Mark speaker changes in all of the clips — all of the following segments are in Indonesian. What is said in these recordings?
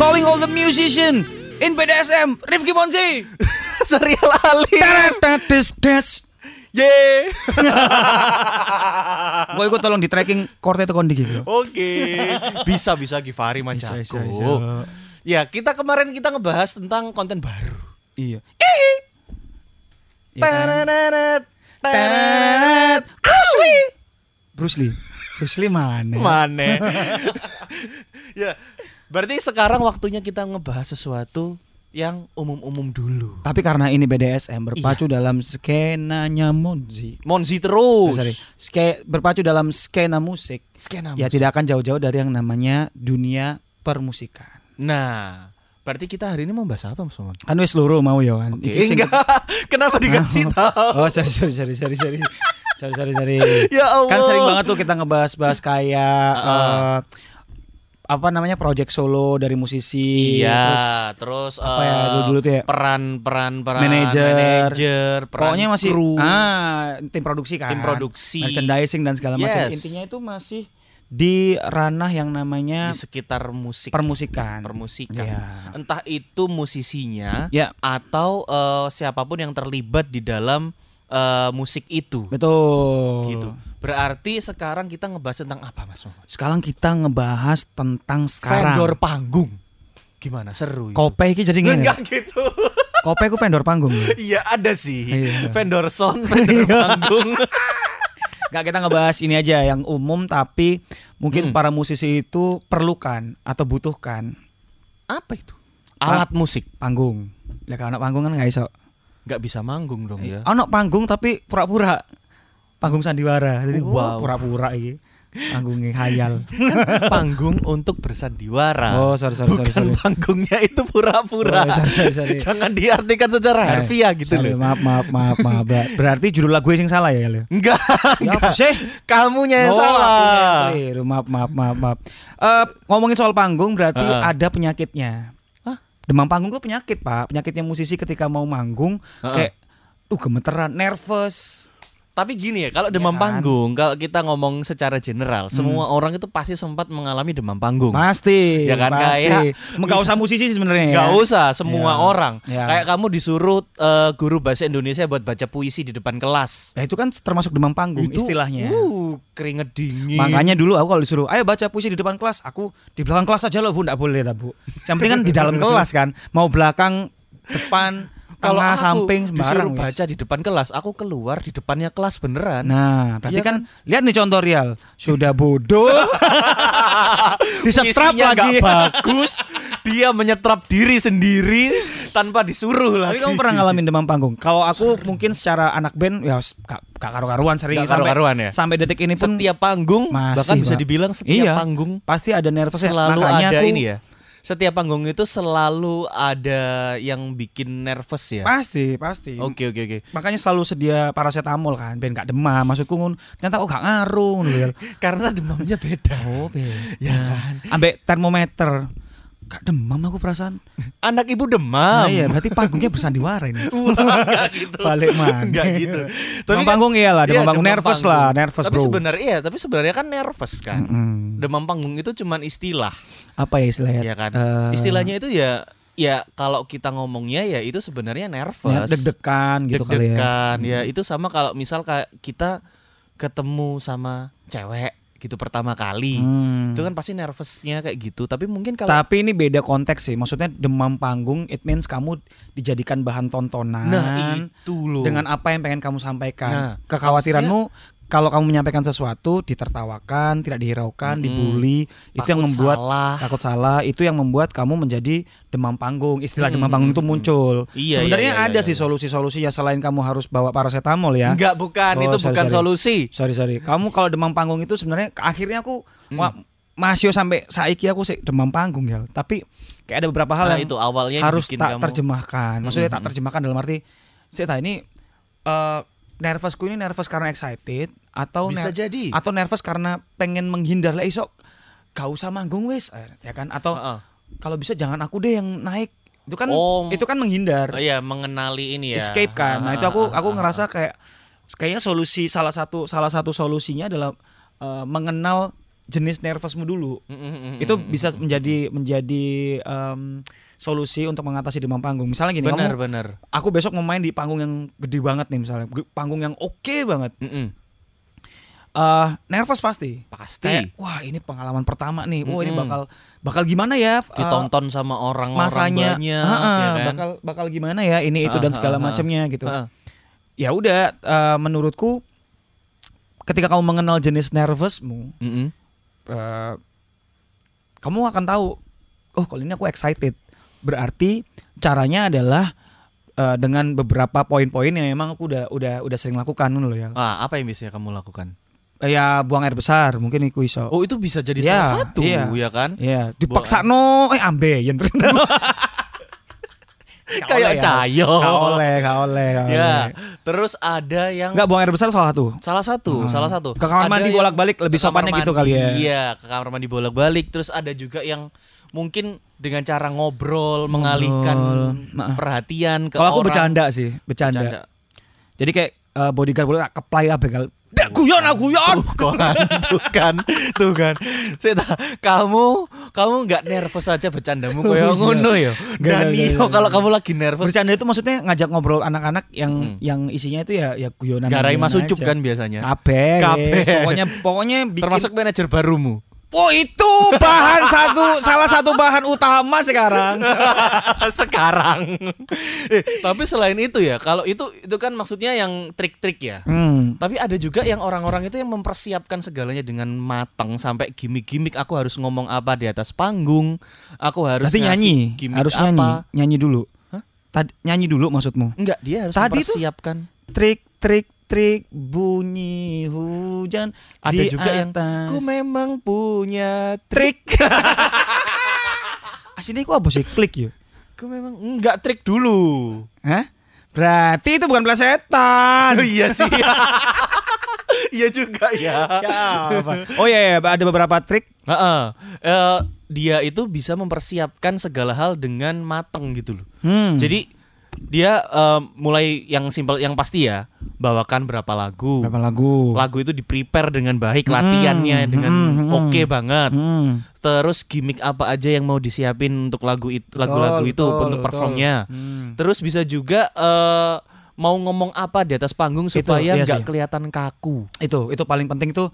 Speaker 1: Calling all the musician in BDSM, Rifki Monzi.
Speaker 2: Serial Ali.
Speaker 1: Des des.
Speaker 2: Ye.
Speaker 1: Gue ikut tolong di tracking chord itu kondi gitu.
Speaker 2: Oke. Bisa bisa Givari
Speaker 1: Bisa,
Speaker 2: Mancaku.
Speaker 1: bisa, bisa.
Speaker 2: Ya, kita kemarin kita ngebahas tentang konten baru.
Speaker 1: Iya. Ya kan?
Speaker 2: Tananet,
Speaker 1: Tenet. Bruce Lee. Bruce Lee. Bruce Lee mana?
Speaker 2: Mana? ya, berarti sekarang waktunya kita ngebahas sesuatu yang umum-umum dulu.
Speaker 1: Tapi karena ini BDSM berpacu dalam skenanya Monzi.
Speaker 2: Monzi terus.
Speaker 1: Sorry, Ske, berpacu dalam skena musik.
Speaker 2: Skena
Speaker 1: Ya
Speaker 2: musik.
Speaker 1: tidak akan jauh-jauh dari yang namanya dunia permusikan.
Speaker 2: Nah, berarti kita hari ini mau bahas apa, Mas Maman?
Speaker 1: Kan wis loro mau ya kan. Sing-
Speaker 2: enggak. Kenapa dikasih tahu?
Speaker 1: Oh, sorry sorry sorry sorry sorry. sorry sorry sorry.
Speaker 2: Ya Allah.
Speaker 1: Kan sering banget tuh kita ngebahas-bahas kayak eh, apa namanya project solo dari musisi. terus
Speaker 2: Iya, terus,
Speaker 1: apa ya,
Speaker 2: eh,
Speaker 1: dulu-dulu tuh ya?
Speaker 2: peran-peran peran
Speaker 1: Manajer.
Speaker 2: manajer, peran
Speaker 1: Pokoknya masih
Speaker 2: kru,
Speaker 1: ah tim produksi kan.
Speaker 2: tim produksi
Speaker 1: merchandising dan segala macam.
Speaker 2: Yes.
Speaker 1: Intinya itu masih di ranah yang namanya
Speaker 2: di sekitar musik
Speaker 1: permusikan.
Speaker 2: permusikan.
Speaker 1: Iya.
Speaker 2: Entah itu musisinya
Speaker 1: Ya,
Speaker 2: atau eh, siapa pun yang terlibat di dalam eh, musik itu.
Speaker 1: betul.
Speaker 2: Gitu. Berarti sekarang kita ngebahas tentang apa, Mas?
Speaker 1: Sekarang kita ngebahas tentang sekarang.
Speaker 2: Vendor panggung. Gimana? Seru itu.
Speaker 1: Iki jadi.
Speaker 2: Enggak gitu.
Speaker 1: Kope ku vendor panggung.
Speaker 2: Iya ada sih.
Speaker 1: Iya.
Speaker 2: Vendor sound, vendor panggung.
Speaker 1: Gak kita ngebahas ini aja yang umum tapi mungkin
Speaker 2: Hmm.
Speaker 1: para musisi itu perlukan atau butuhkan
Speaker 2: apa itu? Alat musik.
Speaker 1: panggung. Ya kalau anak panggung kan nggak iso.
Speaker 2: Nggak bisa manggung dong ya.
Speaker 1: Anak panggung tapi pura-pura. Panggung sandiwara. Jadi
Speaker 2: Wow.
Speaker 1: wow. pura-pura iki. Panggungnya hayal.
Speaker 2: panggung untuk bersandiwara.
Speaker 1: Oh, sorry sorry sorry.
Speaker 2: Bukan
Speaker 1: sorry.
Speaker 2: panggungnya itu pura-pura.
Speaker 1: Oh, sorry, sorry, sorry.
Speaker 2: Jangan diartikan secara
Speaker 1: Sorry.
Speaker 2: harfiah gitu
Speaker 1: Sorry,
Speaker 2: loh.
Speaker 1: Maaf maaf maaf maaf. Ber- Berarti judul lagu yang salah ya, Le?
Speaker 2: Enggak,
Speaker 1: Ya apa sih?
Speaker 2: Kamunya yang
Speaker 1: Oh,
Speaker 2: salah.
Speaker 1: keliru. Maaf, maaf, maaf, maaf. Eh, ngomongin soal panggung berarti
Speaker 2: Heeh.
Speaker 1: ada penyakitnya.
Speaker 2: Hah?
Speaker 1: Demam panggung itu penyakit, Pak. Penyakitnya musisi ketika mau manggung
Speaker 2: Heeh.
Speaker 1: kayak uh gemeteran, nervous.
Speaker 2: Tapi gini ya, kalau demam
Speaker 1: kan? Hmm.
Speaker 2: panggung, kalau kita ngomong secara general, semua orang itu pasti sempat mengalami demam panggung.
Speaker 1: Pasti.
Speaker 2: Ya kan,
Speaker 1: pasti.
Speaker 2: kayak-
Speaker 1: Enggak usah musisi sih sebenarnya ya.
Speaker 2: Gak usah, semua
Speaker 1: Ya.
Speaker 2: orang.
Speaker 1: Ya.
Speaker 2: Kayak kamu disuruh eh, guru bahasa Indonesia buat baca puisi di depan kelas.
Speaker 1: Ya itu kan termasuk demam panggung istilahnya.
Speaker 2: Uh, keringet dingin.
Speaker 1: Makanya dulu aku kalau disuruh, ayo baca puisi di depan kelas, aku di belakang kelas aja loh bu, nggak boleh lah bu. Yang penting kan di dalam kelas kan, mau belakang, depan,
Speaker 2: kalau aku
Speaker 1: samping,
Speaker 2: disuruh
Speaker 1: sembarang. wis.
Speaker 2: baca di depan kelas, aku keluar di depannya kelas beneran.
Speaker 1: Nah, berarti
Speaker 2: Iya
Speaker 1: kan, lihat nih contoh real, sudah bodoh, disetrap lagi.
Speaker 2: bagus, dia menyetrap diri sendiri tanpa disuruh
Speaker 1: Tapi
Speaker 2: lagi.
Speaker 1: kamu pernah ngalamin demam panggung? Kalau aku mungkin secara anak band ya gak, gak karu-karuan sering
Speaker 2: Nggak
Speaker 1: sampai
Speaker 2: karu-karuan ya?
Speaker 1: sampai detik ini pun
Speaker 2: setiap panggung
Speaker 1: Masih,
Speaker 2: bahkan bisa dibilang setiap
Speaker 1: Iya.
Speaker 2: panggung
Speaker 1: pasti ada nervousnya.
Speaker 2: selalu
Speaker 1: Makanya
Speaker 2: ada
Speaker 1: aku-
Speaker 2: ini ya. Setiap panggung itu selalu ada yang bikin nervous ya.
Speaker 1: Pasti, pasti.
Speaker 2: Oke oke oke.
Speaker 1: Makanya selalu sedia paracetamol kan, ben gak demam. Maksudku ngun, ternyata oh gak ngaruh.
Speaker 2: Karena demamnya beda.
Speaker 1: Oh, beda.
Speaker 2: Ya kan.
Speaker 1: Ambek termometer. Gak demam aku perasaan.
Speaker 2: Anak ibu demam.
Speaker 1: Nah, iya, berarti panggungnya bersandiwara ini.
Speaker 2: Enggak gitu.
Speaker 1: Balik mana?
Speaker 2: Enggak gitu.
Speaker 1: Demam
Speaker 2: kan-
Speaker 1: panggung iya lah, demam
Speaker 2: iya,
Speaker 1: panggung nervous
Speaker 2: panggung.
Speaker 1: lah, nervous
Speaker 2: Tapi
Speaker 1: bro.
Speaker 2: sebenarnya iya, tapi sebenarnya kan nervous kan.
Speaker 1: Mm-mm.
Speaker 2: Demam panggung itu cuman istilah,
Speaker 1: Apa ya istilahnya?
Speaker 2: ya kan?
Speaker 1: Eh,
Speaker 2: Istilahnya itu ya ya kalau kita ngomongnya ya itu sebenarnya nervous.
Speaker 1: ya, deg-degan gitu kali ya.
Speaker 2: Deg-degan ya. Itu sama kalau misal kita ketemu sama cewek gitu pertama kali.
Speaker 1: Hmm.
Speaker 2: Itu kan pasti nervousnya kayak gitu. Tapi mungkin kalau
Speaker 1: Tapi ini beda konteks sih. Maksudnya demam panggung it means kamu dijadikan bahan tontonan
Speaker 2: nah itu loh.
Speaker 1: dengan apa yang pengen kamu sampaikan.
Speaker 2: Nah,
Speaker 1: Kekhawatiranmu kalau kamu menyampaikan sesuatu ditertawakan, tidak dihiraukan,
Speaker 2: Mm-mm.
Speaker 1: dibully, itu yang
Speaker 2: Takut
Speaker 1: membuat
Speaker 2: salah.
Speaker 1: takut salah, itu yang membuat kamu menjadi demam panggung. Istilah demam
Speaker 2: Mm-mm,
Speaker 1: panggung itu muncul.
Speaker 2: Iya,
Speaker 1: Sebenarnya
Speaker 2: iya, iya,
Speaker 1: ada
Speaker 2: iya,
Speaker 1: sih
Speaker 2: iya.
Speaker 1: solusi-solusi ya selain kamu harus bawa paracetamol ya.
Speaker 2: Enggak bukan,
Speaker 1: Oh,
Speaker 2: itu
Speaker 1: sorry,
Speaker 2: bukan
Speaker 1: sorry.
Speaker 2: solusi.
Speaker 1: Sorry sorry. Kamu kalau demam panggung itu sebenarnya akhirnya aku
Speaker 2: Hmm.
Speaker 1: wah, masih sampai saiki aku sih demam panggung ya. Tapi kayak ada beberapa hal
Speaker 2: Nah,
Speaker 1: yang
Speaker 2: itu awalnya
Speaker 1: harus tak
Speaker 2: kamu-
Speaker 1: terjemahkan. Maksudnya tak
Speaker 2: Mm-mm.
Speaker 1: terjemahkan dalam arti saya tahu ini eh nervousku ini nervous karena excited atau
Speaker 2: bisa jadi.
Speaker 1: atau nervous karena pengen menghindar lah isok gak usah manggung wis eh, ya kan atau
Speaker 2: Heeh.
Speaker 1: kalau bisa jangan aku deh yang naik Itu kan
Speaker 2: Oh,
Speaker 1: itu kan menghindar.
Speaker 2: Oh iya, mengenali ini ya.
Speaker 1: escape kan. Nah,
Speaker 2: Ah,
Speaker 1: itu aku aku ngerasa kayak kayaknya solusi salah satu salah satu solusinya adalah eh, mengenal jenis nervousmu dulu.
Speaker 2: Mm, mm, mm,
Speaker 1: Itu bisa menjadi menjadi em, solusi untuk mengatasi demam panggung. Misalnya gini,
Speaker 2: benar
Speaker 1: kamu
Speaker 2: benar.
Speaker 1: aku besok mau main di panggung yang gede banget nih misalnya, panggung yang oke banget.
Speaker 2: Mm, mm.
Speaker 1: Eh nervous pasti.
Speaker 2: Pasti
Speaker 1: Kayak, wah ini pengalaman pertama nih. Wah ini
Speaker 2: Mm-mm.
Speaker 1: bakal bakal gimana ya? eh,
Speaker 2: ditonton sama orang-orang
Speaker 1: masanya
Speaker 2: banyak
Speaker 1: Ah, ah,
Speaker 2: ya kan.
Speaker 1: bakal bakal gimana ya ini itu dan
Speaker 2: Ah,
Speaker 1: segala
Speaker 2: ah, ah.
Speaker 1: macamnya gitu.
Speaker 2: Ah,
Speaker 1: ya udah eh, menurutku ketika kamu mengenal jenis nervousmu
Speaker 2: mm, mm.
Speaker 1: eh, kamu akan tahu oh kalau ini aku excited berarti caranya adalah eh, dengan beberapa poin-poin yang memang aku udah udah udah sering lakukan loh ya
Speaker 2: Ah, apa yang biasanya kamu lakukan?
Speaker 1: Eh, ya buang air besar mungkin iku iso
Speaker 2: Oh, itu bisa jadi
Speaker 1: Iya,
Speaker 2: salah satu
Speaker 1: iya.
Speaker 2: ya kan?
Speaker 1: ya dipaksa no eh ambeien ternyata Gak
Speaker 2: Kayak
Speaker 1: ya.
Speaker 2: cayo.
Speaker 1: Gak oleh, gak oleh, gak
Speaker 2: Ya, terus ada yang
Speaker 1: Enggak buang air besar salah satu.
Speaker 2: salah satu,
Speaker 1: Hmm.
Speaker 2: salah satu.
Speaker 1: Ke kamar
Speaker 2: Ada
Speaker 1: mandi bolak-balik lebih sopannya gitu kali ya.
Speaker 2: Iya, ke kamar mandi bolak-balik. Terus ada juga yang mungkin dengan cara ngobrol, mengalihkan
Speaker 1: Maaf.
Speaker 2: perhatian ke
Speaker 1: Kalau aku
Speaker 2: orang.
Speaker 1: bercanda sih, bercanda.
Speaker 2: Bercanda.
Speaker 1: Jadi kayak eh, bodyguard boleh keplay apa kali. Dak guyon aku guyon.
Speaker 2: Tuh kan, tuh kan, tuh kan. Saya tahu, kamu kamu nggak nervous aja bercandamu kayak ngono ya.
Speaker 1: Nggak, nggak,
Speaker 2: Danio
Speaker 1: nggak,
Speaker 2: kalau kamu lagi nervous
Speaker 1: Bercanda itu maksudnya ngajak ngobrol anak-anak yang
Speaker 2: Mm.
Speaker 1: yang isinya itu ya ya guyonan.
Speaker 2: garai masucup
Speaker 1: aja.
Speaker 2: kan biasanya.
Speaker 1: Kabeh. Pokoknya pokoknya bikin
Speaker 2: Termasuk manajer barumu.
Speaker 1: Oh itu bahan satu salah satu bahan utama sekarang.
Speaker 2: Sekarang. eh, tapi selain itu ya, kalau itu itu kan maksudnya yang trik-trik ya.
Speaker 1: Hmm.
Speaker 2: Tapi ada juga yang orang-orang itu yang mempersiapkan segalanya dengan matang sampai gimmick-gimmick aku harus ngomong apa di atas panggung, aku harus
Speaker 1: Berarti
Speaker 2: ngasih
Speaker 1: nyanyi, harus
Speaker 2: apa.
Speaker 1: nyanyi, nyanyi dulu.
Speaker 2: Hah?
Speaker 1: Tadi nyanyi dulu maksudmu.
Speaker 2: Enggak, dia harus
Speaker 1: Tadi tuh-
Speaker 2: mempersiapkan.
Speaker 1: Trik trik trik bunyi hujan
Speaker 2: Ada
Speaker 1: di
Speaker 2: juga yang
Speaker 1: atas
Speaker 2: Ku memang punya
Speaker 1: trik. Aslinya aku apa sih klik ya?
Speaker 2: Ku memang enggak trik dulu.
Speaker 1: Hah? Berarti itu bukan plesetan.
Speaker 2: iya sih. Iya juga ya.
Speaker 1: Ya? Oh iya, iya, ada beberapa trik.
Speaker 2: Heeh. Eh, dia itu bisa mempersiapkan segala hal dengan mateng gitu loh.
Speaker 1: Hmm.
Speaker 2: Jadi dia eh, mulai yang simpel yang pasti ya, bawakan berapa lagu.
Speaker 1: berapa lagu?
Speaker 2: Lagu itu di prepare dengan baik,
Speaker 1: Hmm,
Speaker 2: latihannya dengan
Speaker 1: hmm, hmm.
Speaker 2: oke banget.
Speaker 1: Hmm.
Speaker 2: Terus gimmick apa aja yang mau disiapin untuk lagu itu, lagu-lagu itu
Speaker 1: betul,
Speaker 2: untuk
Speaker 1: betul.
Speaker 2: performnya.
Speaker 1: Hmm.
Speaker 2: Terus bisa juga eh, mau ngomong apa di atas panggung
Speaker 1: Itu,
Speaker 2: supaya
Speaker 1: iya
Speaker 2: nggak
Speaker 1: sih.
Speaker 2: kelihatan kaku.
Speaker 1: Itu itu paling penting tuh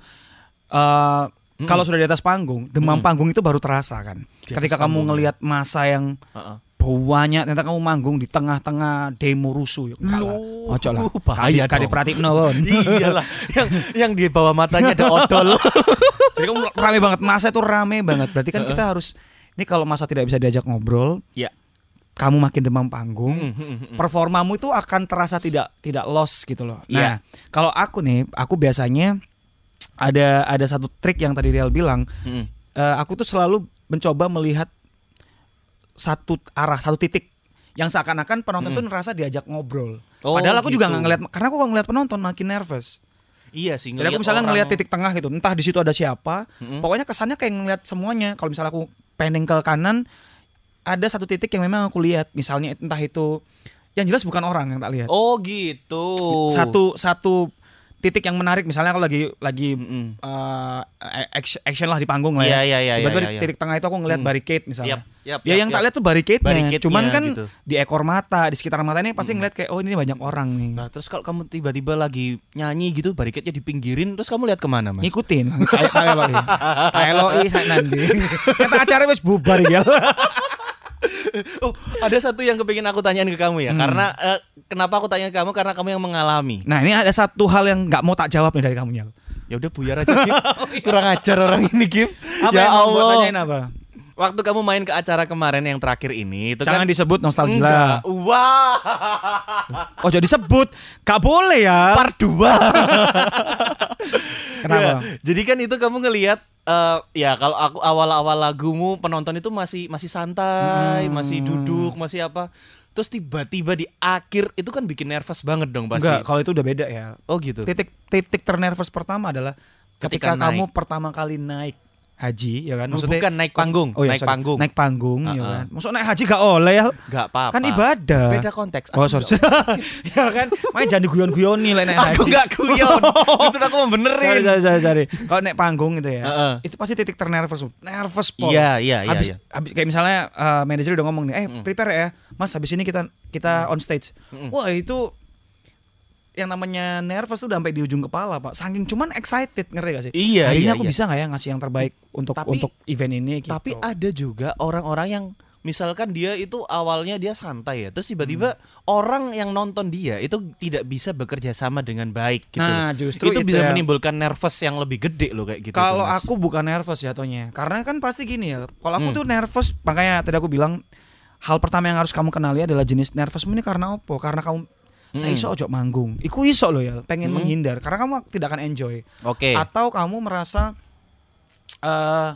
Speaker 1: eh
Speaker 2: Mm-mm.
Speaker 1: kalau sudah di atas panggung, demam
Speaker 2: Mm-mm.
Speaker 1: panggung itu baru terasa kan. Ketika kamu ngelihat masa yang
Speaker 2: Heeh.
Speaker 1: Banyak ternyata kamu manggung di tengah-tengah demo rusuh ya.
Speaker 2: Loh,
Speaker 1: Ojo lah.
Speaker 2: bahaya dong.
Speaker 1: pratikno kon.
Speaker 2: Iyalah, yang yang di bawah matanya ada odol.
Speaker 1: Jadi kamu rame banget, masa itu rame banget. Berarti kan kita harus ini kalau masa tidak bisa diajak ngobrol,
Speaker 2: Ya.
Speaker 1: kamu makin demam panggung,
Speaker 2: Hmm, hmm, hmm.
Speaker 1: performamu itu akan terasa tidak tidak loss gitu loh. Nah,
Speaker 2: Iya.
Speaker 1: kalau aku nih, aku biasanya ada ada satu trik yang tadi Riel bilang,
Speaker 2: Hmm.
Speaker 1: eh, aku tuh selalu mencoba melihat satu arah, satu titik yang seakan-akan penonton tuh ngerasa diajak ngobrol.
Speaker 2: Oh,
Speaker 1: Padahal aku juga
Speaker 2: gitu.
Speaker 1: nggak ngeliat, karena aku kalau ngeliat penonton makin nervous.
Speaker 2: Iya sih.
Speaker 1: Jadi aku misalnya
Speaker 2: orang-
Speaker 1: ngeliat titik tengah gitu, entah di situ ada siapa,
Speaker 2: Mm-mm.
Speaker 1: pokoknya kesannya kayak ngeliat semuanya. Kalau misalnya aku pending ke kanan, ada satu titik yang memang aku lihat, misalnya entah itu yang jelas bukan orang yang tak lihat.
Speaker 2: Oh gitu.
Speaker 1: Satu satu titik yang menarik, misalnya aku lagi lagi
Speaker 2: Mm-mm.
Speaker 1: eh, action, action lah di panggung lah
Speaker 2: Iya
Speaker 1: ya.
Speaker 2: iya iya.
Speaker 1: Tiba-tiba
Speaker 2: iya,
Speaker 1: di
Speaker 2: iya.
Speaker 1: titik tengah itu aku ngeliat
Speaker 2: Hmm.
Speaker 1: barricade misalnya.
Speaker 2: Yap, yap,
Speaker 1: Ya
Speaker 2: yap,
Speaker 1: yang tak
Speaker 2: yap.
Speaker 1: lihat tuh barricade-nya.
Speaker 2: Barricade-nya
Speaker 1: Cuman kan
Speaker 2: gitu.
Speaker 1: di ekor mata, di sekitar mata ini pasti ngeliat kayak oh ini banyak orang nih.
Speaker 2: Nah, terus kalau kamu tiba-tiba lagi nyanyi gitu, barikatnya dipinggirin, terus kamu lihat ke mana, Mas?
Speaker 1: Ngikutin kayak kayak lo Kayak lo saya nanti. Kata acara wis bubar ya.
Speaker 2: Oh, ada satu yang kepingin aku tanyain ke kamu ya.
Speaker 1: Hmm.
Speaker 2: Karena eh, kenapa aku tanya ke kamu? Karena kamu yang mengalami.
Speaker 1: Nah, ini ada satu hal yang nggak mau tak jawab nih dari kamu Nyal.
Speaker 2: Ya udah buyar aja, Gif. Kurang ajar orang ini, Gif.
Speaker 1: Apa
Speaker 2: ya
Speaker 1: yang mau
Speaker 2: Allah.
Speaker 1: tanyain apa?
Speaker 2: Waktu kamu main ke acara kemarin yang terakhir ini, itu
Speaker 1: Jangan
Speaker 2: kan
Speaker 1: disebut nostalgia.
Speaker 2: Enggak. Wah.
Speaker 1: Oh, jadi sebut. Gak boleh ya.
Speaker 2: Part 2.
Speaker 1: Kenapa?
Speaker 2: jadi kan itu kamu ngelihat eh, ya kalau aku awal-awal lagumu penonton itu masih masih santai,
Speaker 1: Hmm.
Speaker 2: masih duduk, masih apa. Terus tiba-tiba di akhir itu kan bikin nervous banget dong pasti.
Speaker 1: Enggak, kalau itu udah beda ya.
Speaker 2: Oh gitu.
Speaker 1: Titik titik ternervous pertama adalah ketika,
Speaker 2: Ketika naik.
Speaker 1: kamu pertama kali naik. Haji ya kan
Speaker 2: Oh, bukan naik panggung,
Speaker 1: oh, iya,
Speaker 2: naik
Speaker 1: sorry.
Speaker 2: panggung.
Speaker 1: naik panggung ya
Speaker 2: Uh-uh.
Speaker 1: kan maksud naik haji gak oleh ya
Speaker 2: Gak apa-apa.
Speaker 1: kan ibadah
Speaker 2: Beda konteks.
Speaker 1: oh
Speaker 2: Aku
Speaker 1: sorry ya kan main jangan diguyon-guyoni lah naik
Speaker 2: Aku
Speaker 1: haji
Speaker 2: gak guyon. Itu aku mau benerin.
Speaker 1: sorry sorry, sorry. kalau naik panggung gitu ya
Speaker 2: Heeh.
Speaker 1: itu pasti titik ternervous nervous Pol.
Speaker 2: Iya, iya, iya,
Speaker 1: habis,
Speaker 2: iya.
Speaker 1: habis kayak misalnya uh, manajer udah ngomong nih eh
Speaker 2: Mm.
Speaker 1: prepare ya mas habis ini kita kita on stage wah itu yang namanya nervous tuh udah sampai di ujung kepala pak saking cuman excited ngerti gak sih
Speaker 2: Iya,
Speaker 1: ini
Speaker 2: iya,
Speaker 1: aku
Speaker 2: iya.
Speaker 1: bisa nggak ya ngasih yang terbaik untuk
Speaker 2: Tapi-
Speaker 1: untuk event ini gitu.
Speaker 2: Tapi ada juga orang-orang yang misalkan dia itu awalnya dia santai ya, terus tiba-tiba
Speaker 1: Hmm.
Speaker 2: orang yang nonton dia itu tidak bisa bekerja sama dengan baik gitu.
Speaker 1: nah justru
Speaker 2: itu, bisa
Speaker 1: ya.
Speaker 2: menimbulkan nervous yang lebih gede loh kayak gitu.
Speaker 1: kalau aku bukan nervous jatuhnya karena kan pasti gini ya kalau aku
Speaker 2: Hmm.
Speaker 1: tuh nervous makanya tadi aku bilang hal pertama yang harus kamu kenali adalah jenis nervous ini karena apa karena kamu
Speaker 2: Mm-mm.
Speaker 1: Nah, iso ojo manggung. Iku iso loh ya, pengen
Speaker 2: Hmm.
Speaker 1: menghindar karena kamu tidak akan enjoy.
Speaker 2: Oke.
Speaker 1: Atau kamu merasa eh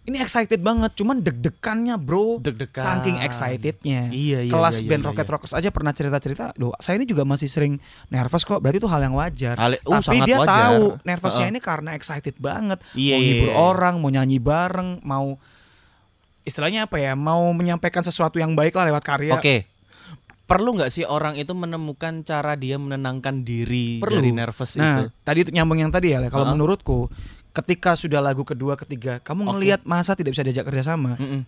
Speaker 1: ini excited banget, cuman deg-degannya, Bro.
Speaker 2: Deg-degan.
Speaker 1: Saking excitednya.
Speaker 2: Iya, iya,
Speaker 1: Kelas
Speaker 2: iya,
Speaker 1: band
Speaker 2: iya,
Speaker 1: Rocket
Speaker 2: iya.
Speaker 1: Rockers aja pernah cerita-cerita, loh, saya ini juga masih sering nervous kok. Berarti itu hal yang wajar.
Speaker 2: Hal- uh,
Speaker 1: Tapi dia
Speaker 2: wajar.
Speaker 1: tahu nervousnya
Speaker 2: Heeh.
Speaker 1: ini karena excited banget.
Speaker 2: Iya,
Speaker 1: mau
Speaker 2: iya,
Speaker 1: hibur
Speaker 2: iya.
Speaker 1: orang, mau nyanyi bareng, mau istilahnya apa ya? Mau menyampaikan sesuatu yang baik lah lewat karya.
Speaker 2: Oke. Perlu nggak sih orang itu menemukan cara dia menenangkan diri
Speaker 1: Perlu.
Speaker 2: dari nervous
Speaker 1: Nah,
Speaker 2: itu?
Speaker 1: tadi itu nyambung yang tadi ya. Kalau
Speaker 2: Heeh.
Speaker 1: menurutku, ketika sudah lagu kedua, ketiga, kamu
Speaker 2: Oke.
Speaker 1: ngelihat masa tidak bisa diajak kerjasama,
Speaker 2: Mm-mm.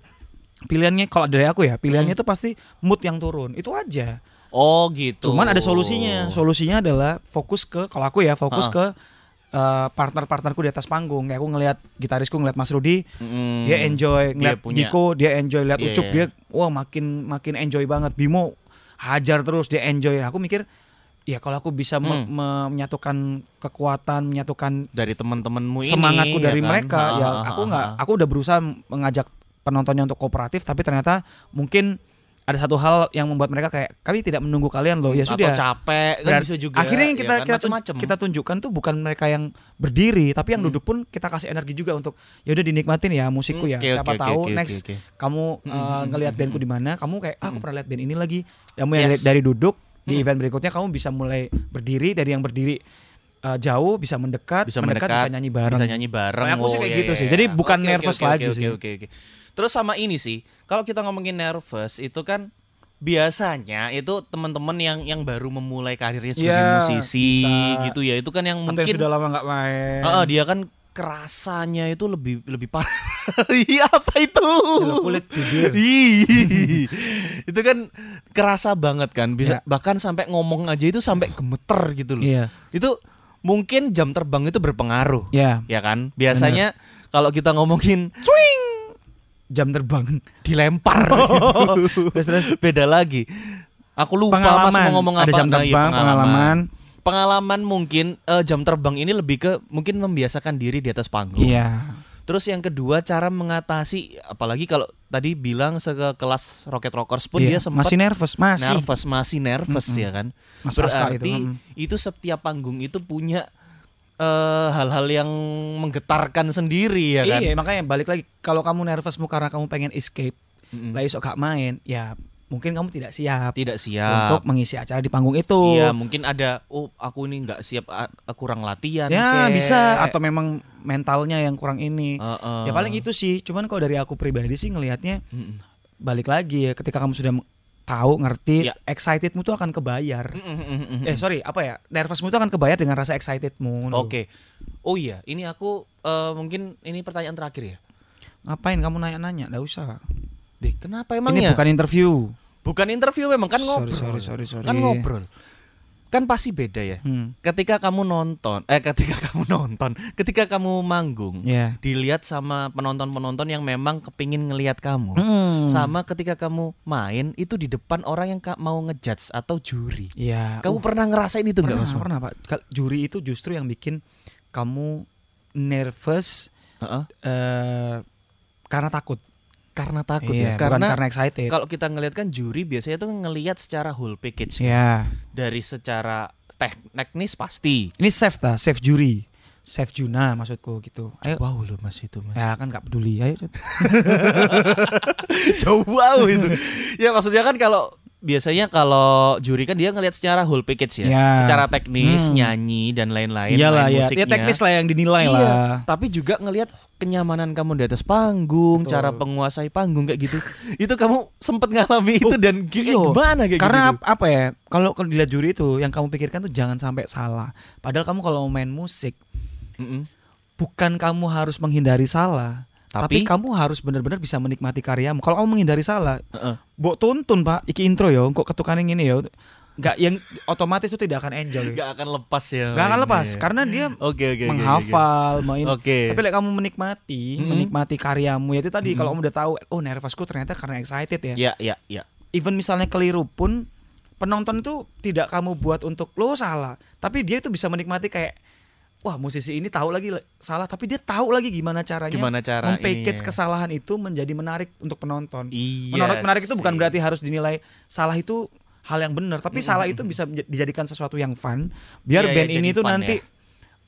Speaker 1: pilihannya kalau dari aku ya, pilihannya
Speaker 2: Hmm.
Speaker 1: itu pasti mood yang turun. Itu aja.
Speaker 2: Oh gitu.
Speaker 1: Cuman ada solusinya. Solusinya adalah fokus ke kalau aku ya, fokus
Speaker 2: Heeh.
Speaker 1: ke eh, partner-partnerku di atas panggung. Kayak aku ngelihat gitarisku ngelihat Mas Rudi,
Speaker 2: Mm-mm.
Speaker 1: dia enjoy, ngeliat
Speaker 2: punya.
Speaker 1: Diko, dia enjoy, lihat
Speaker 2: Iya,
Speaker 1: Ucup,
Speaker 2: iya.
Speaker 1: dia wah makin makin enjoy banget. Bimo hajar terus, dia enjoy. Aku mikir ya kalau aku bisa me-
Speaker 2: Hmm.
Speaker 1: me- menyatukan kekuatan, menyatukan
Speaker 2: dari teman-temanmu ini
Speaker 1: semangatku dari
Speaker 2: ya kan?
Speaker 1: mereka
Speaker 2: Ha,
Speaker 1: ya
Speaker 2: ha, ha,
Speaker 1: aku
Speaker 2: ha,
Speaker 1: nggak aku udah berusaha mengajak penontonnya untuk kooperatif tapi ternyata mungkin ada satu hal yang membuat mereka kayak kami tidak menunggu kalian loh ya
Speaker 2: atau
Speaker 1: sudah
Speaker 2: capek kan bisa juga
Speaker 1: akhirnya yang
Speaker 2: ya
Speaker 1: kita
Speaker 2: kan?
Speaker 1: kita, tun-
Speaker 2: Macem-macem.
Speaker 1: kita tunjukkan tuh bukan mereka yang berdiri tapi yang
Speaker 2: Hmm.
Speaker 1: duduk pun kita kasih energi juga untuk ya udah dinikmatin ya musikku ya
Speaker 2: Oke,
Speaker 1: siapa
Speaker 2: oke,
Speaker 1: tahu
Speaker 2: oke,
Speaker 1: next
Speaker 2: oke.
Speaker 1: kamu
Speaker 2: Hmm,
Speaker 1: uh,
Speaker 2: hmm,
Speaker 1: ngelihat
Speaker 2: hmm,
Speaker 1: bandku
Speaker 2: hmm.
Speaker 1: di mana kamu kayak ah, aku
Speaker 2: Hmm.
Speaker 1: pernah lihat band ini lagi kamu yang
Speaker 2: Yes.
Speaker 1: dari, dari duduk di
Speaker 2: Hmm.
Speaker 1: event berikutnya kamu bisa mulai berdiri dari yang berdiri uh, jauh bisa mendekat
Speaker 2: bisa
Speaker 1: mendekat,
Speaker 2: mendekat
Speaker 1: bisa nyanyi bareng
Speaker 2: bisa nyanyi bareng
Speaker 1: Kayak aku sih
Speaker 2: Oh,
Speaker 1: kayak
Speaker 2: iya,
Speaker 1: gitu
Speaker 2: iya,
Speaker 1: sih.
Speaker 2: iya.
Speaker 1: Jadi bukan
Speaker 2: Oke, oke,
Speaker 1: nervous
Speaker 2: oke,
Speaker 1: lagi
Speaker 2: oke,
Speaker 1: sih.
Speaker 2: oke, oke. Terus sama ini sih kalau kita ngomongin nervous itu kan biasanya itu teman-teman yang yang baru memulai karirnya sebagai
Speaker 1: Iya,
Speaker 2: musisi
Speaker 1: bisa.
Speaker 2: gitu ya itu kan yang
Speaker 1: Atau
Speaker 2: mungkin
Speaker 1: sudah lama nggak main
Speaker 2: Heeh, dia kan kerasanya itu lebih lebih parah. Iya apa itu?
Speaker 1: Kulit bibir
Speaker 2: itu kan kerasa banget kan bisa
Speaker 1: Ya.
Speaker 2: bahkan sampai ngomong aja itu sampai gemeter gitu loh.
Speaker 1: iya
Speaker 2: Itu mungkin jam terbang itu berpengaruh
Speaker 1: ya
Speaker 2: ya kan? Biasanya kalau kita ngomongin
Speaker 1: jam terbang
Speaker 2: dilempar gitu.
Speaker 1: terus terus
Speaker 2: Beda lagi. Aku lupa Mas
Speaker 1: pengalaman
Speaker 2: mau ngomong apa.
Speaker 1: ada jam
Speaker 2: Nah, iya,
Speaker 1: terbang pengalaman
Speaker 2: Pengalaman mungkin eh, jam terbang ini lebih ke mungkin membiasakan diri di atas panggung.
Speaker 1: iya
Speaker 2: Terus yang kedua cara mengatasi apalagi kalau tadi bilang sekelas Rocket Rockers pun
Speaker 1: iya.
Speaker 2: dia sempat
Speaker 1: masih nervous masih
Speaker 2: nervous, masih nervous
Speaker 1: Mm-mm.
Speaker 2: ya kan.
Speaker 1: Mas
Speaker 2: Berarti
Speaker 1: itu, mm.
Speaker 2: itu setiap panggung itu punya eh, hal-hal yang menggetarkan sendiri ya kan.
Speaker 1: iya makanya balik lagi kalau kamu nervousmu karena kamu pengen escape
Speaker 2: Mm-mm.
Speaker 1: lah esok gak main ya mungkin kamu tidak siap
Speaker 2: Tidak siap.
Speaker 1: untuk mengisi acara di panggung itu
Speaker 2: Iya, mungkin ada oh aku ini nggak siap kurang latihan
Speaker 1: ya
Speaker 2: kek.
Speaker 1: bisa atau memang mentalnya yang kurang ini
Speaker 2: Heeh.
Speaker 1: ya paling itu sih cuman kalau dari aku pribadi sih ngelihatnya
Speaker 2: Mm-mm.
Speaker 1: balik lagi ya ketika kamu sudah tahu ngerti
Speaker 2: Ya.
Speaker 1: excitedmu tuh akan kebayar
Speaker 2: Mm-mm, mm-mm,
Speaker 1: eh sorry apa ya nervousmu tuh akan kebayar dengan rasa excitedmu
Speaker 2: Oke. Oh iya, ini aku eh, mungkin ini pertanyaan terakhir ya.
Speaker 1: ngapain kamu nanya-nanya nggak usah
Speaker 2: Deh, kenapa
Speaker 1: ini
Speaker 2: emangnya?
Speaker 1: bukan interview
Speaker 2: Bukan interview memang kan
Speaker 1: Sorry,
Speaker 2: ngobrol.
Speaker 1: sorry, sorry, sorry.
Speaker 2: Kan ngobrol. Kan pasti beda ya.
Speaker 1: hmm.
Speaker 2: Ketika kamu nonton, eh ketika kamu nonton, ketika kamu manggung,
Speaker 1: ya
Speaker 2: dilihat sama penonton-penonton yang memang kepingin ngelihat kamu.
Speaker 1: Hmm.
Speaker 2: Sama ketika kamu main itu di depan orang yang mau ngejudge atau juri.
Speaker 1: ya
Speaker 2: Kamu
Speaker 1: uh,
Speaker 2: pernah ngerasain itu nggak Mas?
Speaker 1: Pernah pak juri itu justru yang bikin kamu nervous
Speaker 2: Heeh.
Speaker 1: eh karena takut
Speaker 2: Karena takut
Speaker 1: Iya,
Speaker 2: ya. Karena
Speaker 1: karena excited
Speaker 2: kalau kita ngelihat kan juri biasanya tuh ngelihat secara whole package. kan.
Speaker 1: ya
Speaker 2: Dari secara tek- teknis pasti.
Speaker 1: ini safe ta safe juri safe Juna maksudku gitu ayo
Speaker 2: Wow loh Mas itu Mas.
Speaker 1: ya kan nggak peduli ayo
Speaker 2: jauh wow itu. ya maksudnya kan kalau biasanya kalau juri kan dia ngelihat secara whole package ya,
Speaker 1: Ya.
Speaker 2: secara teknis,
Speaker 1: Hmm.
Speaker 2: nyanyi dan lain-lain,
Speaker 1: Iyalah
Speaker 2: main
Speaker 1: ya.
Speaker 2: musiknya.
Speaker 1: Ya teknis lah yang dinilai
Speaker 2: Iya,
Speaker 1: lah.
Speaker 2: tapi juga ngelihat kenyamanan kamu di atas panggung,
Speaker 1: Betul.
Speaker 2: cara penguasai panggung kayak gitu. itu kamu sempet ngalami itu dan kayak
Speaker 1: iya.
Speaker 2: gimana kayak
Speaker 1: Karena
Speaker 2: gitu?
Speaker 1: ap- apa ya? Kalau kalau dilihat juri itu yang kamu pikirkan tuh jangan sampai salah. Padahal kamu kalau main musik
Speaker 2: Mm-mm.
Speaker 1: bukan kamu harus menghindari salah,
Speaker 2: Tapi-
Speaker 1: tapi, kamu harus benar-benar bisa menikmati karyamu. Kalau kamu menghindari salah,
Speaker 2: Heeh.
Speaker 1: Mbok tuntun pak, iki intro ya, kok ketukanan ini ya, nggak yang otomatis itu tidak akan enjoy,
Speaker 2: Gak akan lepas ya.
Speaker 1: nggak akan lepas
Speaker 2: ya.
Speaker 1: karena dia
Speaker 2: Oke oke oke, oke.
Speaker 1: menghafal, main.
Speaker 2: Oke.
Speaker 1: Tapi like, kamu menikmati,
Speaker 2: Mm-mm.
Speaker 1: menikmati karyamu ya itu tadi.
Speaker 2: Mm-mm.
Speaker 1: Kalau kamu udah tahu, oh nervousku ternyata karena excited ya.
Speaker 2: Ya ya ya.
Speaker 1: Even misalnya keliru pun penonton itu tidak kamu buat untuk lo salah, tapi dia itu bisa menikmati kayak wah musisi ini tahu lagi salah, tapi dia tahu lagi gimana caranya
Speaker 2: Gimana cara
Speaker 1: mempackage
Speaker 2: ininya?
Speaker 1: kesalahan itu menjadi menarik untuk penonton.
Speaker 2: Iya.
Speaker 1: menarik menarik itu bukan berarti harus dinilai salah itu hal yang benar tapi
Speaker 2: Mm,
Speaker 1: salah
Speaker 2: mm,
Speaker 1: itu bisa dijadikan sesuatu yang fun biar
Speaker 2: Iya, iya,
Speaker 1: band ini tuh nanti
Speaker 2: ya.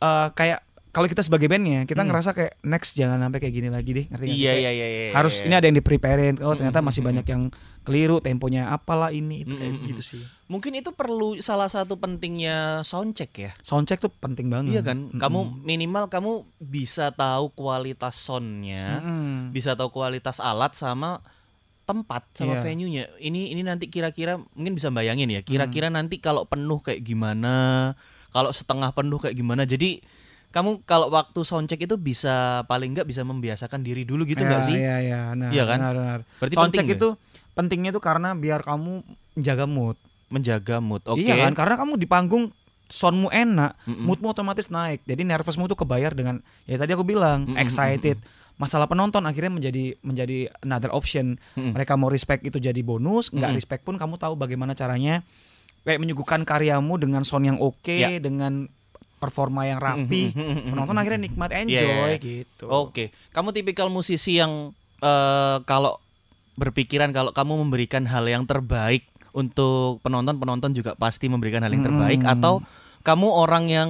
Speaker 1: eh, kayak kalau kita sebagai bandnya kita
Speaker 2: Mm.
Speaker 1: ngerasa kayak next jangan sampai kayak gini lagi deh ngerti nggak sih?
Speaker 2: Iya iya iya. iya,
Speaker 1: harus
Speaker 2: iya.
Speaker 1: ini ada yang di preparein oh ternyata
Speaker 2: Mm,
Speaker 1: masih banyak yang keliru temponya apalah ini itu
Speaker 2: Mm,
Speaker 1: kayak
Speaker 2: mm, mm.
Speaker 1: gitu sih
Speaker 2: Mungkin itu perlu salah satu pentingnya soundcheck ya.
Speaker 1: soundcheck tuh penting banget
Speaker 2: Iya kan?
Speaker 1: Mm-mm.
Speaker 2: Kamu minimal kamu bisa tahu kualitas soundnya,
Speaker 1: Mm-mm.
Speaker 2: bisa tahu kualitas alat sama tempat sama
Speaker 1: Iya.
Speaker 2: venue-nya. Ini ini nanti kira-kira mungkin bisa bayangin ya. Kira-kira nanti kalau penuh kayak gimana, kalau setengah penuh kayak gimana. Jadi kamu kalau waktu soundcheck itu bisa paling nggak bisa membiasakan diri dulu gitu nggak
Speaker 1: Ya,
Speaker 2: sih?
Speaker 1: iya iya nah,
Speaker 2: Iya kan?
Speaker 1: benar, benar.
Speaker 2: Berarti
Speaker 1: soundcheck
Speaker 2: penting
Speaker 1: itu pentingnya tuh karena biar kamu menjaga mood
Speaker 2: menjaga mood. Oke.
Speaker 1: Iya kan, karena kamu di panggung soundmu enak,
Speaker 2: Mm-mm.
Speaker 1: moodmu otomatis naik. Jadi nervousmu tuh kebayar dengan ya tadi aku bilang
Speaker 2: Mm-mm,
Speaker 1: excited. Masalah penonton akhirnya menjadi menjadi another option.
Speaker 2: Mm-mm.
Speaker 1: Mereka mau respect itu jadi bonus, nggak respect pun kamu tahu bagaimana caranya kayak menyuguhkan karyamu dengan sound yang oke,
Speaker 2: Ya.
Speaker 1: dengan performa yang rapi. Penonton akhirnya nikmat
Speaker 2: Iya,
Speaker 1: enjoy
Speaker 2: iya.
Speaker 1: gitu.
Speaker 2: Oke, kamu tipikal musisi yang eh, kalau berpikiran kalau kamu memberikan hal yang terbaik untuk penonton, penonton juga pasti memberikan hal yang terbaik
Speaker 1: Hmm.
Speaker 2: atau kamu orang yang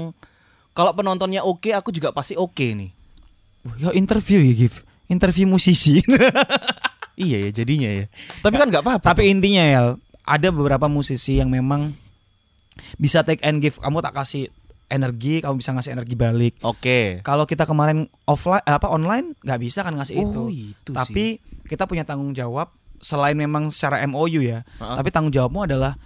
Speaker 2: kalau penontonnya oke, aku juga pasti oke nih.
Speaker 1: Ya interview ya, Gif. Interview musisi.
Speaker 2: Iya ya jadinya ya. Tapi kan nggak apa-apa.
Speaker 1: Tapi intinya ya, ada beberapa musisi yang memang bisa take and give. Kamu tak kasih energi, kamu bisa ngasih energi balik.
Speaker 2: Oke.
Speaker 1: Kalau kita kemarin offline apa online nggak bisa kan ngasih itu.
Speaker 2: Oh, itu sih.
Speaker 1: Tapi kita punya tanggung jawab selain memang secara MOU ya.
Speaker 2: Heeh.
Speaker 1: Tapi tanggung jawabmu adalah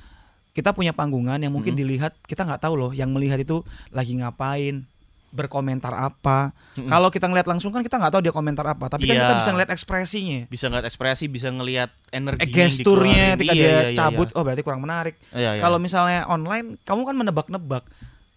Speaker 1: kita punya panggungan yang mungkin
Speaker 2: Mm-mm.
Speaker 1: dilihat kita nggak tahu loh. Yang melihat itu lagi ngapain, berkomentar apa.
Speaker 2: Mm-mm.
Speaker 1: Kalau kita ngeliat langsung kan kita nggak tahu dia komentar apa. Tapi kan
Speaker 2: Iya.
Speaker 1: kita bisa ngeliat ekspresinya.
Speaker 2: bisa ngeliat ekspresi, bisa ngelihat energi
Speaker 1: Eh, gesturnya ketika
Speaker 2: Iya,
Speaker 1: dia
Speaker 2: iya, iya,
Speaker 1: cabut, oh berarti kurang menarik.
Speaker 2: Iya, iya.
Speaker 1: Kalau misalnya online, kamu kan menebak-nebak.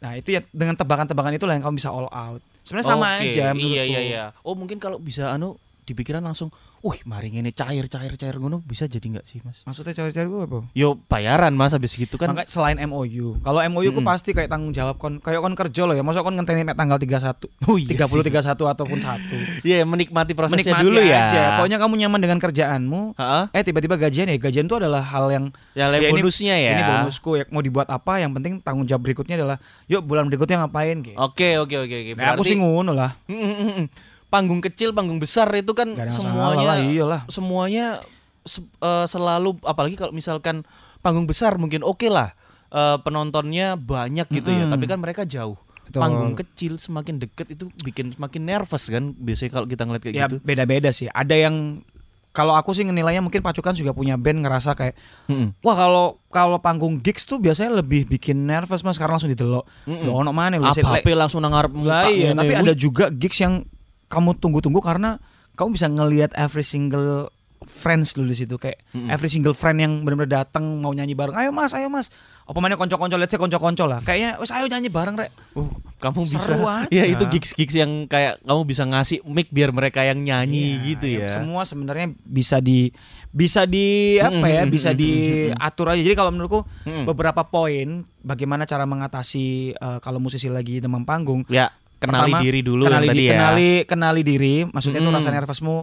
Speaker 1: Nah itu ya dengan tebakan-tebakan itulah yang kamu bisa all out. Sebenarnya sama
Speaker 2: Oke,
Speaker 1: aja
Speaker 2: Iya iya iya. Oh mungkin kalau bisa anu dipikiran langsung, wih mari ini cair cair cair ngono bisa jadi nggak sih mas?
Speaker 1: Maksudnya cari-cari gue apa?
Speaker 2: Yo bayaran mas habis gitu kan?
Speaker 1: Makanya selain MOU. Kalau MOU ku
Speaker 2: Mm-mm.
Speaker 1: pasti kayak tanggung jawab kon kayak kon kerja loh ya. Masa kon ngenteni tanggal 31,
Speaker 2: Oh iya
Speaker 1: 30
Speaker 2: sih.
Speaker 1: 31 ataupun 1.
Speaker 2: Iya menikmati prosesnya
Speaker 1: Menikmati
Speaker 2: dulu ya.
Speaker 1: aja. Pokoknya kamu nyaman dengan kerjaanmu.
Speaker 2: Heeh.
Speaker 1: Eh tiba-tiba gajian ya. Gajian itu adalah hal yang
Speaker 2: Ya, yang
Speaker 1: Ya, ini-
Speaker 2: bonusnya ya.
Speaker 1: ini bonusku ya mau dibuat apa yang penting tanggung jawab berikutnya adalah yuk bulan berikutnya ngapain gitu.
Speaker 2: Oke oke oke oke.
Speaker 1: Nah, aku sih ngono lah.
Speaker 2: Mm, mm, mm, mm. Panggung kecil panggung besar itu kan semuanya
Speaker 1: lah, iyalah.
Speaker 2: semuanya se- eh, selalu apalagi kalau misalkan panggung besar mungkin oke lah eh, penontonnya banyak gitu ya
Speaker 1: Mm-mm.
Speaker 2: tapi kan mereka jauh
Speaker 1: Betul.
Speaker 2: panggung kecil semakin deket itu bikin semakin nervous kan biasanya kalau kita ngeliat kayak
Speaker 1: ya
Speaker 2: gitu
Speaker 1: beda-beda sih. Ada yang kalau aku sih nilainya mungkin Pacukan juga punya band ngerasa kayak
Speaker 2: Mm-mm.
Speaker 1: wah kalau kalau panggung gigs tuh biasanya lebih bikin nervous Mas karena langsung didelok.
Speaker 2: Mm-mm.
Speaker 1: Loh ono mana sih,
Speaker 2: apa
Speaker 1: lek-
Speaker 2: langsung nangarep
Speaker 1: Lah iya, tapi ada juga gigs yang kamu tunggu-tunggu karena kamu bisa ngelihat every single friends dulu di situ kayak
Speaker 2: Mm-mm.
Speaker 1: every single friend yang benar-benar datang mau nyanyi bareng. Ayo Mas, ayo Mas. Apa mana konco-konco let's say konco-konco lah. Kayaknya wes ayo nyanyi bareng rek.
Speaker 2: Uh, kamu bisa
Speaker 1: Seru aja.
Speaker 2: ya itu gigs-gigs yang kayak kamu bisa ngasih mic biar mereka yang nyanyi
Speaker 1: Iya,
Speaker 2: gitu ya
Speaker 1: Semua sebenarnya bisa di bisa di apa ya, bisa diatur aja. Jadi kalau menurutku
Speaker 2: Mm-mm.
Speaker 1: beberapa poin bagaimana cara mengatasi eh, kalau musisi lagi demam panggung.
Speaker 2: ya kenali
Speaker 1: Pertama,
Speaker 2: diri dulu
Speaker 1: kenali,
Speaker 2: yang tadi ya
Speaker 1: kenali kenali diri, maksudnya itu
Speaker 2: Mm-mm.
Speaker 1: rasa nervousmu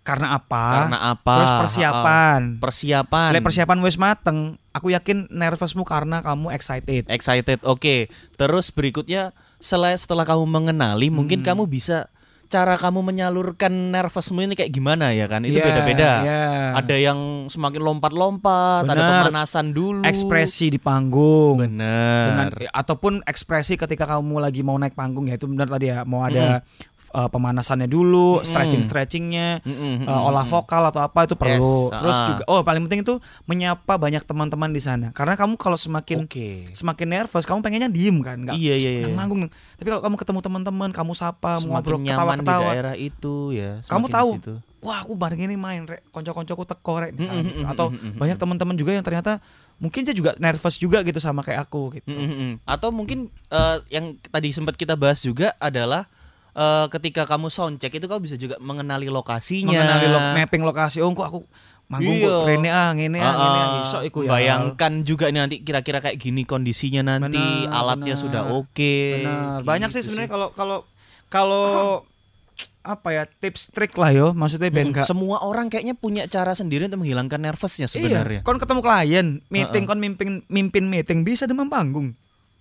Speaker 1: karena apa?
Speaker 2: karena apa
Speaker 1: Terus persiapan.
Speaker 2: Ha-ha. persiapan
Speaker 1: Lek persiapan wis mateng, aku yakin nervousmu karena kamu excited.
Speaker 2: excited oke terus berikutnya selain setelah kamu mengenali mungkin
Speaker 1: Hmm.
Speaker 2: kamu bisa cara kamu menyalurkan nervousmu ini kayak gimana ya kan? Itu
Speaker 1: Iya,
Speaker 2: beda-beda.
Speaker 1: iya.
Speaker 2: Ada yang semakin lompat-lompat, ada
Speaker 1: Benar.
Speaker 2: pemanasan dulu.
Speaker 1: ekspresi di panggung
Speaker 2: Bener.
Speaker 1: dengan ataupun ekspresi ketika kamu lagi mau naik panggung ya itu benar tadi ya mau ada uh, pemanasannya dulu,
Speaker 2: Mm-mm.
Speaker 1: stretching stretchingnya,
Speaker 2: Mm-mm,
Speaker 1: uh,
Speaker 2: mm-mm,
Speaker 1: olah
Speaker 2: mm-mm.
Speaker 1: vokal atau apa itu perlu.
Speaker 2: Yes,
Speaker 1: Terus
Speaker 2: ah.
Speaker 1: juga oh paling penting itu menyapa banyak teman-teman di sana. Karena kamu kalau semakin
Speaker 2: Oke.
Speaker 1: semakin nervous kamu pengennya diem kan, nggak
Speaker 2: Iya iya iya.
Speaker 1: yang nanggung. Tapi kalau kamu ketemu teman-teman, kamu sapa,
Speaker 2: Semakin
Speaker 1: ngobrol
Speaker 2: nyaman di
Speaker 1: ketawa-ketawa,
Speaker 2: daerah itu ya.
Speaker 1: Kamu tahu,
Speaker 2: situ.
Speaker 1: wah aku bareng ini main rek, konco-koncoku teko rek misalnya.
Speaker 2: Mm, mm,
Speaker 1: gitu.
Speaker 2: mm,
Speaker 1: Atau
Speaker 2: mm, mm, mm,
Speaker 1: banyak
Speaker 2: mm.
Speaker 1: teman-teman juga yang ternyata mungkin dia juga nervous juga gitu sama kayak aku gitu.
Speaker 2: Mm, mm, mm. Atau mungkin eh, yang tadi sempat kita bahas juga adalah eh, ketika kamu soundcheck itu kamu bisa juga mengenali lokasinya.
Speaker 1: mengenali lo mapping lokasi oh kok aku manggung
Speaker 2: Iya.
Speaker 1: kok rene ah ngene ah ngene ah iso iku ya
Speaker 2: Bayangkan juga ini nanti kira-kira kayak gini kondisinya nanti,
Speaker 1: Benar,
Speaker 2: alatnya
Speaker 1: benar.
Speaker 2: sudah oke.
Speaker 1: Benar.
Speaker 2: gitu
Speaker 1: banyak sih sebenarnya kalau kalau kalau apa ya tips trik lah yo maksudnya ben
Speaker 2: Mm,
Speaker 1: gak
Speaker 2: Semua orang kayaknya punya cara sendiri untuk menghilangkan nervousnya sebenarnya.
Speaker 1: Iya, kon ketemu klien, meeting kon mimpin mimpin meeting bisa demam panggung.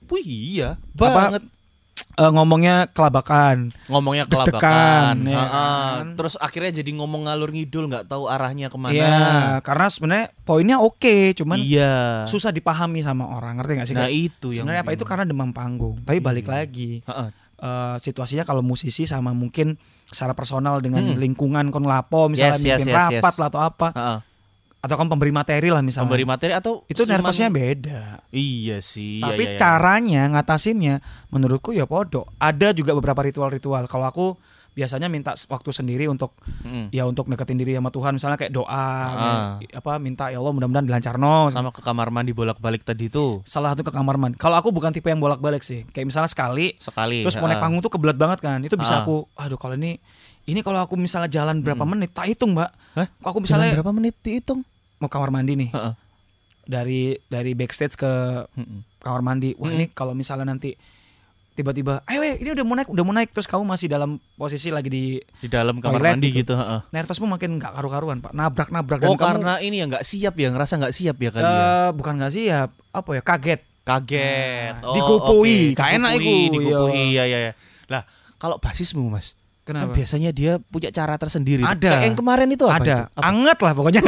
Speaker 2: Wih, iya,
Speaker 1: Apa, Eh, ngomongnya kelabakan.
Speaker 2: Ngomongnya kelabakan.
Speaker 1: ya
Speaker 2: Heeh.
Speaker 1: kan?
Speaker 2: Terus akhirnya jadi ngomong ngalur ngidul nggak tahu arahnya ke mana.
Speaker 1: Iya, karena sebenarnya poinnya oke, cuman
Speaker 2: iya.
Speaker 1: susah dipahami sama orang, ngerti gak sih?
Speaker 2: Nah, itu yang
Speaker 1: Sebenarnya apa itu karena demam panggung. Tapi balik
Speaker 2: Iya.
Speaker 1: lagi,
Speaker 2: Heeh.
Speaker 1: eh, situasinya kalau musisi sama mungkin secara personal dengan
Speaker 2: Hmm.
Speaker 1: lingkungan kon lapo misalnya
Speaker 2: Yes, yes,
Speaker 1: mimpin
Speaker 2: yes,
Speaker 1: rapat
Speaker 2: yes.
Speaker 1: lah atau apa
Speaker 2: Heeh.
Speaker 1: Atau kon pemberi materi lah misalnya
Speaker 2: Memberi materi atau
Speaker 1: itu
Speaker 2: cuman-
Speaker 1: nervousnya beda
Speaker 2: Iya sih.
Speaker 1: tapi
Speaker 2: iya, iya, iya.
Speaker 1: caranya ngatasinnya menurutku ya podo ada juga beberapa ritual-ritual kalau aku biasanya minta waktu sendiri untuk
Speaker 2: Mm-mm.
Speaker 1: ya untuk deketin diri sama Tuhan misalnya kayak doa
Speaker 2: Ah.
Speaker 1: ya, apa minta ya Allah mudah-mudahan dilancarno
Speaker 2: sama ke kamar mandi bolak-balik tadi tuh
Speaker 1: salah satu ke kamar mandi kalau aku bukan tipe yang bolak-balik sih kayak misalnya sekali
Speaker 2: sekali.
Speaker 1: terus mau naik panggung tuh kebelat banget kan itu bisa
Speaker 2: Ah.
Speaker 1: aku aduh kalau ini ini kalau aku misalnya jalan berapa
Speaker 2: Mm.
Speaker 1: menit tak hitung mbak
Speaker 2: Hah?
Speaker 1: kok aku
Speaker 2: Jalan
Speaker 1: misalnya
Speaker 2: berapa menit dihitung?
Speaker 1: Mau kamar mandi nih
Speaker 2: Heeh.
Speaker 1: dari dari backstage ke kamar mandi wah ini kalau misalnya nanti tiba-tiba ayo weh ini udah mau naik udah mau naik terus kamu masih dalam posisi lagi di
Speaker 2: Di dalam kamar
Speaker 1: Toilet
Speaker 2: mandi
Speaker 1: gitu.
Speaker 2: gitu. heeh.
Speaker 1: nervousmu makin nggak karu-karuan pak nabrak-nabrak dan
Speaker 2: Oh
Speaker 1: kamu
Speaker 2: karena ini ya nggak siap ya ngerasa nggak siap ya kali ya.
Speaker 1: eh, bukan nggak siap apa ya kaget
Speaker 2: Kaget.
Speaker 1: Nah, digupui.
Speaker 2: oke.
Speaker 1: Gak enak iku,
Speaker 2: Digupui,
Speaker 1: iya.
Speaker 2: ya ya ya. Lah, kalau basismu Mas, kan
Speaker 1: kenapa
Speaker 2: biasanya dia punya cara tersendiri.
Speaker 1: Ada.
Speaker 2: Kayak yang kemarin itu apa?
Speaker 1: ada
Speaker 2: itu? Apa?
Speaker 1: anget lah pokoknya